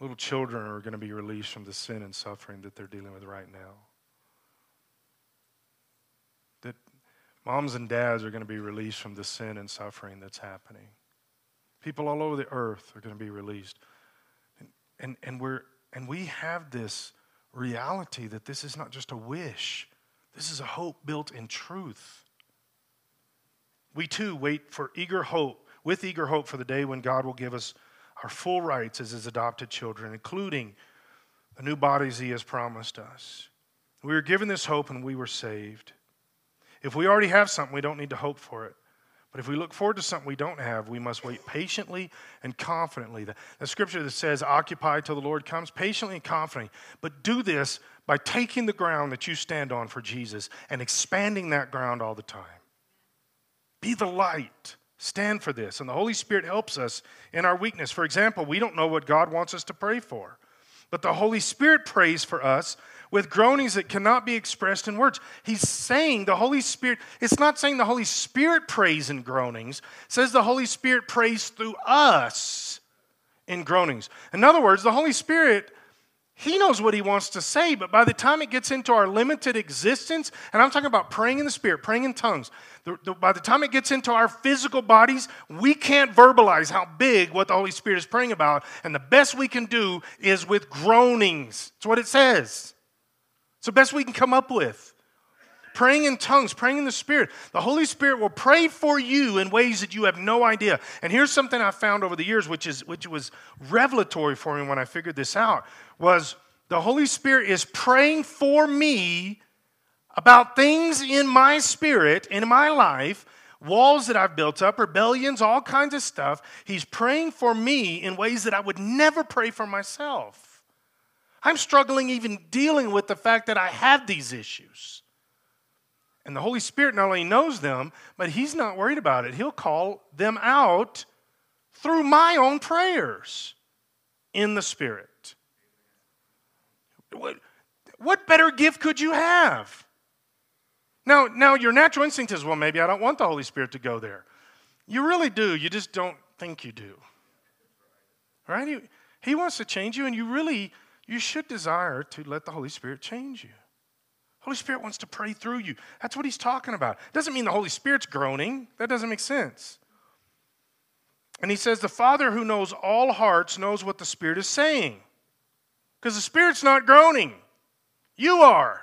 Little children are going to be released from the sin and suffering that they're dealing with right now. That moms and dads are going to be released from the sin and suffering that's happening. People all over the earth are going to be released. And, and, and, we're, and we have this reality that this is not just a wish, this is a hope built in truth. We too wait for eager hope, with eager hope for the day when God will give us our full rights as his adopted children, including the new bodies he has promised us. We were given this hope and we were saved. If we already have something, we don't need to hope for it. But if we look forward to something we don't have, we must wait patiently and confidently. The, the, scripture that says, occupy till the Lord comes, patiently and confidently. But do this by taking the ground that you stand on for Jesus and expanding that ground all the time. Be the light. Stand for this. And the Holy Spirit helps us in our weakness. For example, we don't know what God wants us to pray for, but the Holy Spirit prays for us with groanings that cannot be expressed in words. He's saying the Holy Spirit, it's not saying the Holy Spirit prays in groanings, it says the Holy Spirit prays through us in groanings. In other words, the Holy Spirit he knows what he wants to say, but by the time it gets into our limited existence, and I'm talking about praying in the Spirit, praying in tongues, the, the, by the time it gets into our physical bodies, we can't verbalize how big what the Holy Spirit is praying about. And the best we can do is with groanings. That's what it says. It's the best we can come up with. Praying in tongues, praying in the Spirit. The Holy Spirit will pray for you in ways that you have no idea. And here's something I found over the years, which, is, which was revelatory for me when I figured this out was the Holy Spirit is praying for me about things in my spirit, in my life, walls that I've built up, rebellions, all kinds of stuff. He's praying for me in ways that I would never pray for myself. I'm struggling even dealing with the fact that I have these issues. And the Holy Spirit not only knows them, but He's not worried about it. He'll call them out through my own prayers in the Spirit. What, what better gift could you have? Now, now, your natural instinct is, well, maybe I don't want the Holy Spirit to go there. You really do. You just don't think you do. Right? He, he wants to change you, and you really, you should desire to let the Holy Spirit change you. Holy Spirit wants to pray through you. That's what he's talking about. It Doesn't mean the Holy Spirit's groaning. That doesn't make sense. And he says, The Father who knows all hearts knows what the Spirit is saying. Because the Spirit's not groaning, you are.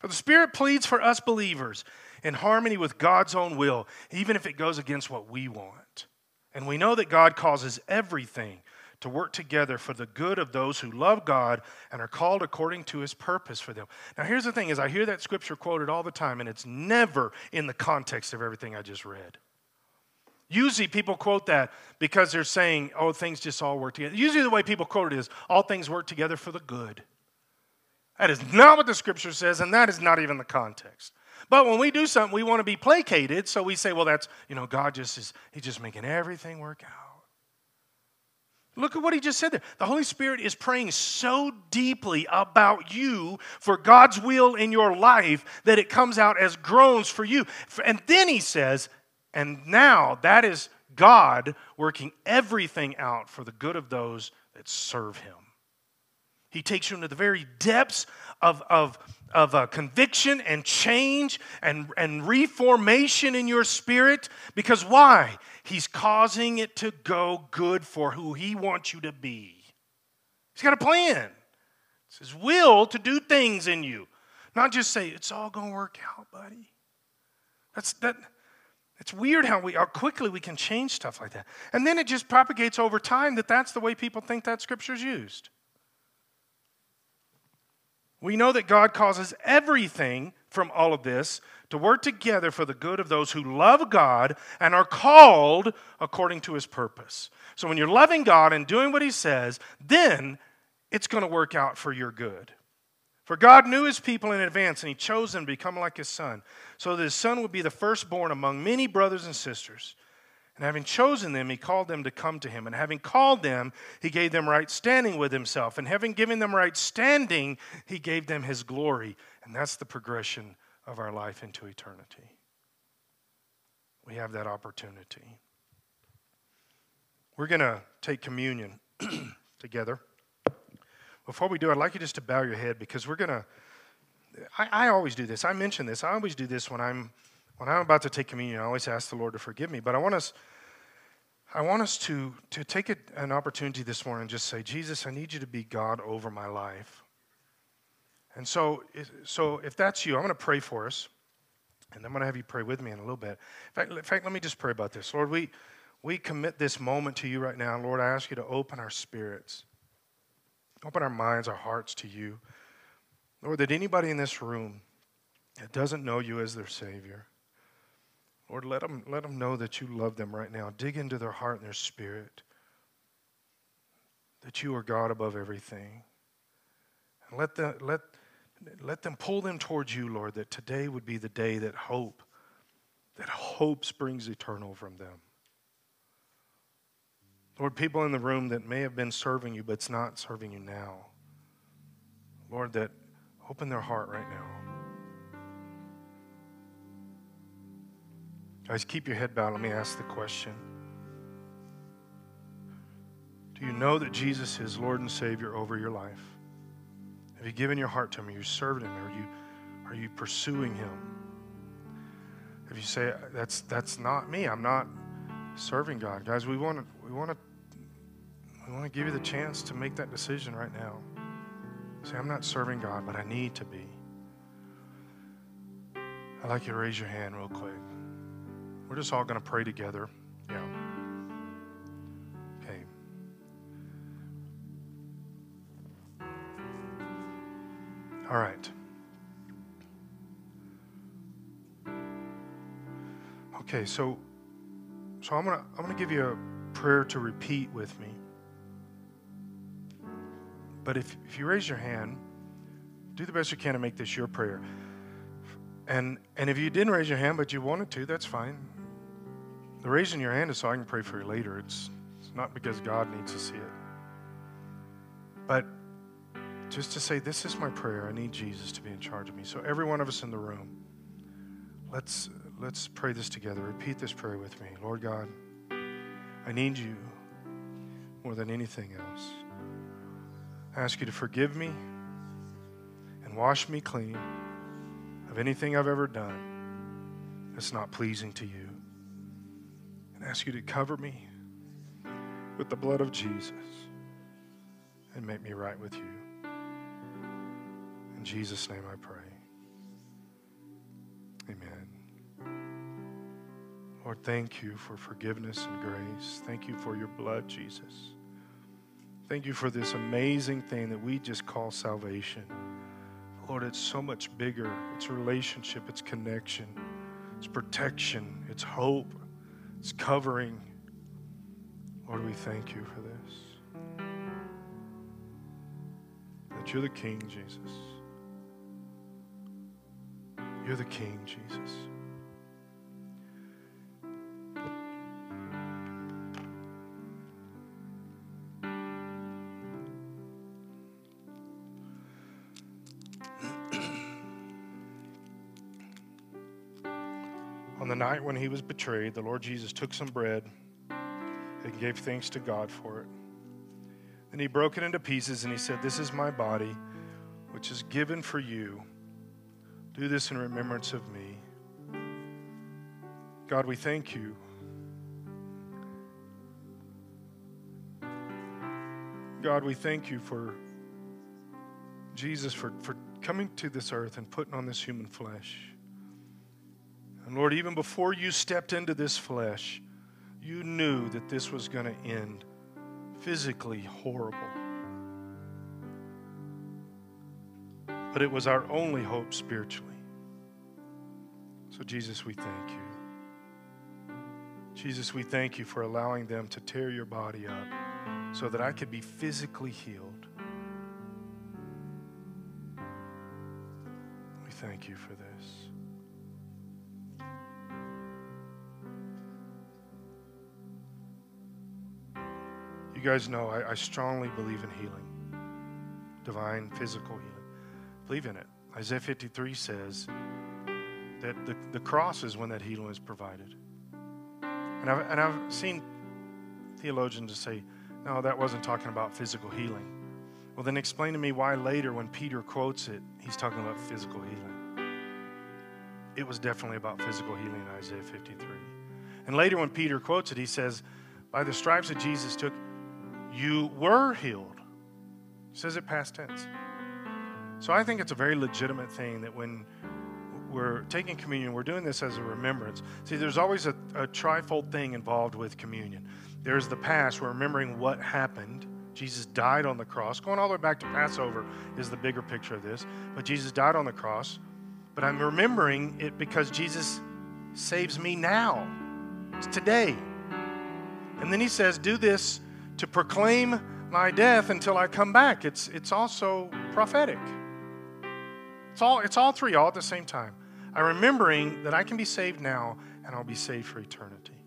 For the Spirit pleads for us believers in harmony with God's own will, even if it goes against what we want. And we know that God causes everything to work together for the good of those who love God and are called according to his purpose for them. Now here's the thing is I hear that scripture quoted all the time and it's never in the context of everything I just read. Usually people quote that because they're saying, oh, things just all work together. Usually the way people quote it is, all things work together for the good. That is not what the scripture says, and that is not even the context. But when we do something, we want to be placated, so we say, well, that's, you know, God just is, He's just making everything work out. Look at what he just said there. The Holy Spirit is praying so deeply about you for God's will in your life that it comes out as groans for you. And then he says, and now that is God working everything out for the good of those that serve him. He takes you into the very depths of, of, of uh, conviction and change and, and reformation in your spirit. Because why? He's causing it to go good for who He wants you to be. He's got a plan. It's His will to do things in you. Not just say, it's all going to work out, buddy. That's that. It's weird how we how quickly we can change stuff like that. And then it just propagates over time that that's the way people think that scripture's used. We know that God causes everything from all of this to work together for the good of those who love God and are called according to his purpose. So when you're loving God and doing what he says, then it's going to work out for your good. For God knew his people in advance, and he chose them to become like his son, so that his son would be the firstborn among many brothers and sisters. And having chosen them, he called them to come to him. And having called them, he gave them right standing with himself. And having given them right standing, he gave them his glory. And that's the progression of our life into eternity. We have that opportunity. We're going to take communion together. Before we do, I'd like you just to bow your head because we're going to. I always do this. I mention this. I always do this when I'm when I'm about to take communion. I always ask the Lord to forgive me. But I want us, I want us to to take an opportunity this morning and just say, Jesus, I need you to be God over my life. And so, so if that's you, I'm going to pray for us, and I'm going to have you pray with me in a little bit. In fact, in fact, let me just pray about this, Lord. We we commit this moment to you right now, Lord. I ask you to open our spirits. Open our minds, our hearts to you. Lord, that anybody in this room that doesn't know you as their Savior, Lord, let them, let them know that you love them right now. Dig into their heart and their spirit, that you are God above everything. And let, the, let, let them pull them towards you, Lord, that today would be the day that hope, that hope springs eternal from them. Lord, people in the room that may have been serving you, but it's not serving you now. Lord, that open their heart right now. Guys, keep your head bowed. Let me ask the question. Do you know that Jesus is Lord and Savior over your life? Have you given your heart to Him? Are you serving Him? Are you, are you pursuing Him? If you say, that's, that's not me, I'm not serving God. Guys, we want to, we want to we want to give you the chance to make that decision right now. Say, I'm not serving God, but I need to be. I'd like you to raise your hand real quick. We're just all going to pray together. All right. Okay, so so I'm gonna I'm gonna give you a prayer to repeat with me. But if, if you raise your hand, do the best you can to make this your prayer. And, and if you didn't raise your hand, but you wanted to, that's fine. The raising your hand is so I can pray for you later. It's, it's not because God needs to see it. But just to say, this is my prayer. I need Jesus to be in charge of me. So every one of us in the room, let's let's pray this together. Repeat this prayer with me. Lord God, I need you more than anything else. I ask you to forgive me and wash me clean of anything I've ever done that's not pleasing to you. And ask you to cover me with the blood of Jesus and make me right with you. In Jesus' name I pray. Amen. Lord, thank you for forgiveness and grace. Thank you for your blood, Jesus. Thank you for this amazing thing that we just call salvation. Lord, it's so much bigger. It's relationship, it's connection, it's protection, it's hope, it's covering. Lord, we thank you for this. That you're the King, Jesus. You're the King, Jesus. On the night when he was betrayed, the Lord Jesus took some bread and gave thanks to God for it. Then he broke it into pieces and he said, This is my body, which is given for you. Do this in remembrance of me. God, we thank you. God, we thank you for Jesus, for, for coming to this earth and putting on this human flesh. And Lord, even before you stepped into this flesh, you knew that this was going to end physically horrible. But it was our only hope spiritually. So, Jesus, we thank you. Jesus, we thank you for allowing them to tear your body up so that I could be physically healed. We thank you for this. You guys know I, I strongly believe in healing, divine physical healing. Believe in it. Isaiah 53 says that the, the cross is when that healing is provided. And I've, and I've seen theologians say, no, that wasn't talking about physical healing. Well, then explain to me why later, when Peter quotes it, he's talking about physical healing. It was definitely about physical healing in Isaiah 53. And later, when Peter quotes it, he says, By the stripes that Jesus took, you were healed. He says it past tense. So I think it's a very legitimate thing that when we're taking communion, we're doing this as a remembrance. See, there's always a, a trifold thing involved with communion. There's the past, we're remembering what happened. Jesus died on the cross. Going all the way back to Passover is the bigger picture of this. But Jesus died on the cross. But I'm remembering it because Jesus saves me now. It's today. And then he says, Do this to proclaim my death until I come back. It's, it's also prophetic. It's all, it's all three, all at the same time. I'm remembering that I can be saved now and I'll be saved for eternity.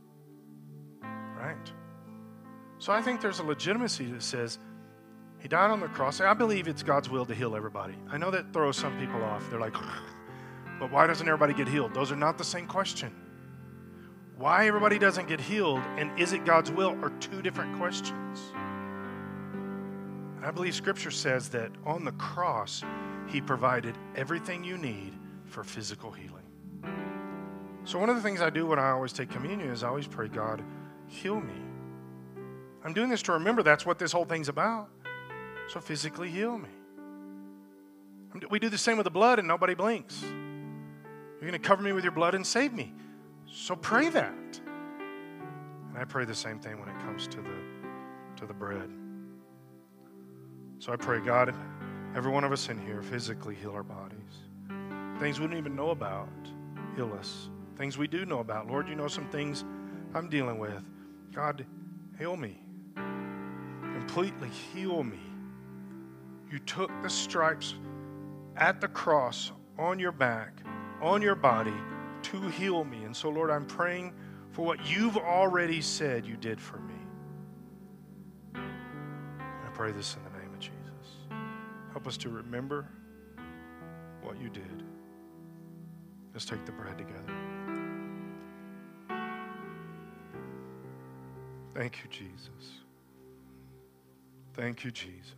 Right? So I think there's a legitimacy that says he died on the cross. I believe it's God's will to heal everybody. I know that throws some people off. They're like, but why doesn't everybody get healed? Those are not the same question. Why everybody doesn't get healed and is it God's will are two different questions. And I believe Scripture says that on the cross, He provided everything you need for physical healing. So, one of the things I do when I always take communion is I always pray, God, heal me. I'm doing this to remember that's what this whole thing's about. So, physically heal me. We do the same with the blood, and nobody blinks. You're going to cover me with your blood and save me. So, pray that. And I pray the same thing when it comes to the, to the bread. So, I pray, God, every one of us in here physically heal our bodies. Things we don't even know about, heal us. Things we do know about. Lord, you know some things I'm dealing with. God, heal me. Completely heal me. You took the stripes at the cross on your back, on your body, to heal me. And so, Lord, I'm praying for what you've already said you did for me. I pray this in the. Help us to remember what you did. Let's take the bread together. Thank you, Jesus. Thank you, Jesus.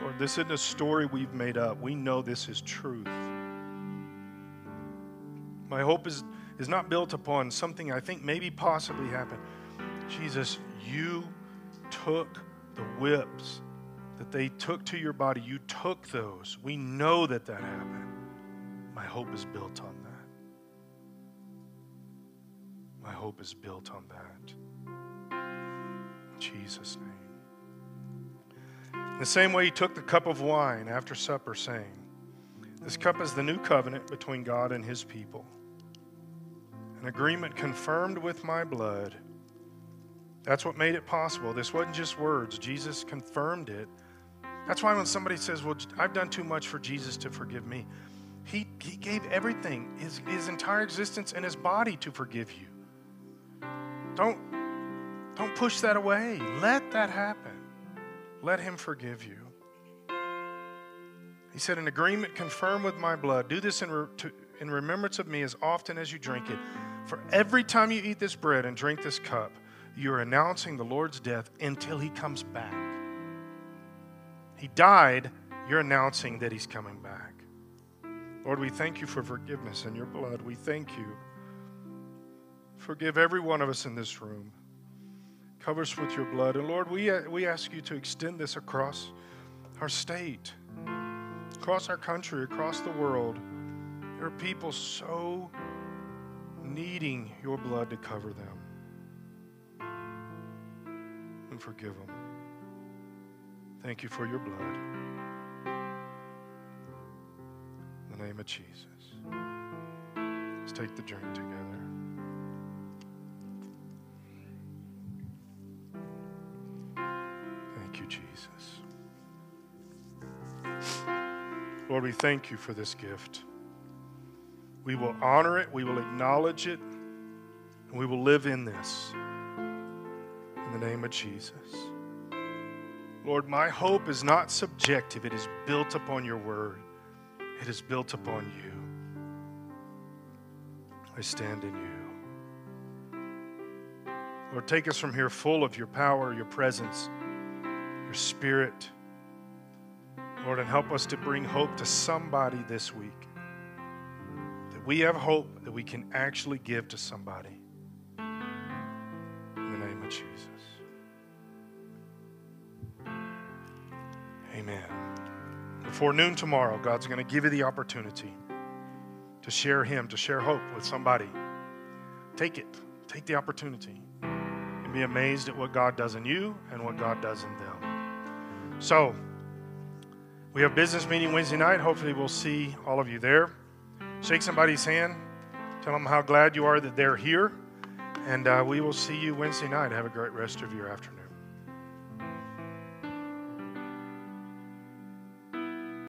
Lord, this isn't a story we've made up. We know this is truth. My hope is, is not built upon something I think maybe possibly happened. Jesus, you took the whips that they took to your body. You took those. We know that that happened. My hope is built on that. My hope is built on that. In Jesus' name. In the same way, he took the cup of wine after supper, saying, This cup is the new covenant between God and his people, an agreement confirmed with my blood. That's what made it possible. This wasn't just words, Jesus confirmed it. That's why when somebody says, Well, I've done too much for Jesus to forgive me, he, he gave everything, his, his entire existence and his body to forgive you. Don't, don't push that away. Let that happen. Let him forgive you. He said, An agreement confirmed with my blood. Do this in, re- to, in remembrance of me as often as you drink it. For every time you eat this bread and drink this cup, you are announcing the Lord's death until he comes back. He died, you're announcing that he's coming back. Lord, we thank you for forgiveness in your blood. We thank you. Forgive every one of us in this room. Cover us with your blood. And Lord, we, we ask you to extend this across our state, across our country, across the world. There are people so needing your blood to cover them and forgive them. Thank you for your blood. In the name of Jesus. Let's take the drink together. Thank you, Jesus. Lord, we thank you for this gift. We will honor it, we will acknowledge it, and we will live in this. In the name of Jesus. Lord, my hope is not subjective, it is built upon your word, it is built upon you. I stand in you. Lord, take us from here full of your power, your presence, your spirit. Lord, and help us to bring hope to somebody this week. That we have hope that we can actually give to somebody. In the name of Jesus. Before noon tomorrow, God's going to give you the opportunity to share Him, to share hope with somebody. Take it, take the opportunity, and be amazed at what God does in you and what God does in them. So, we have business meeting Wednesday night. Hopefully, we'll see all of you there. Shake somebody's hand. Tell them how glad you are that they're here. And uh, we will see you Wednesday night. Have a great rest of your afternoon.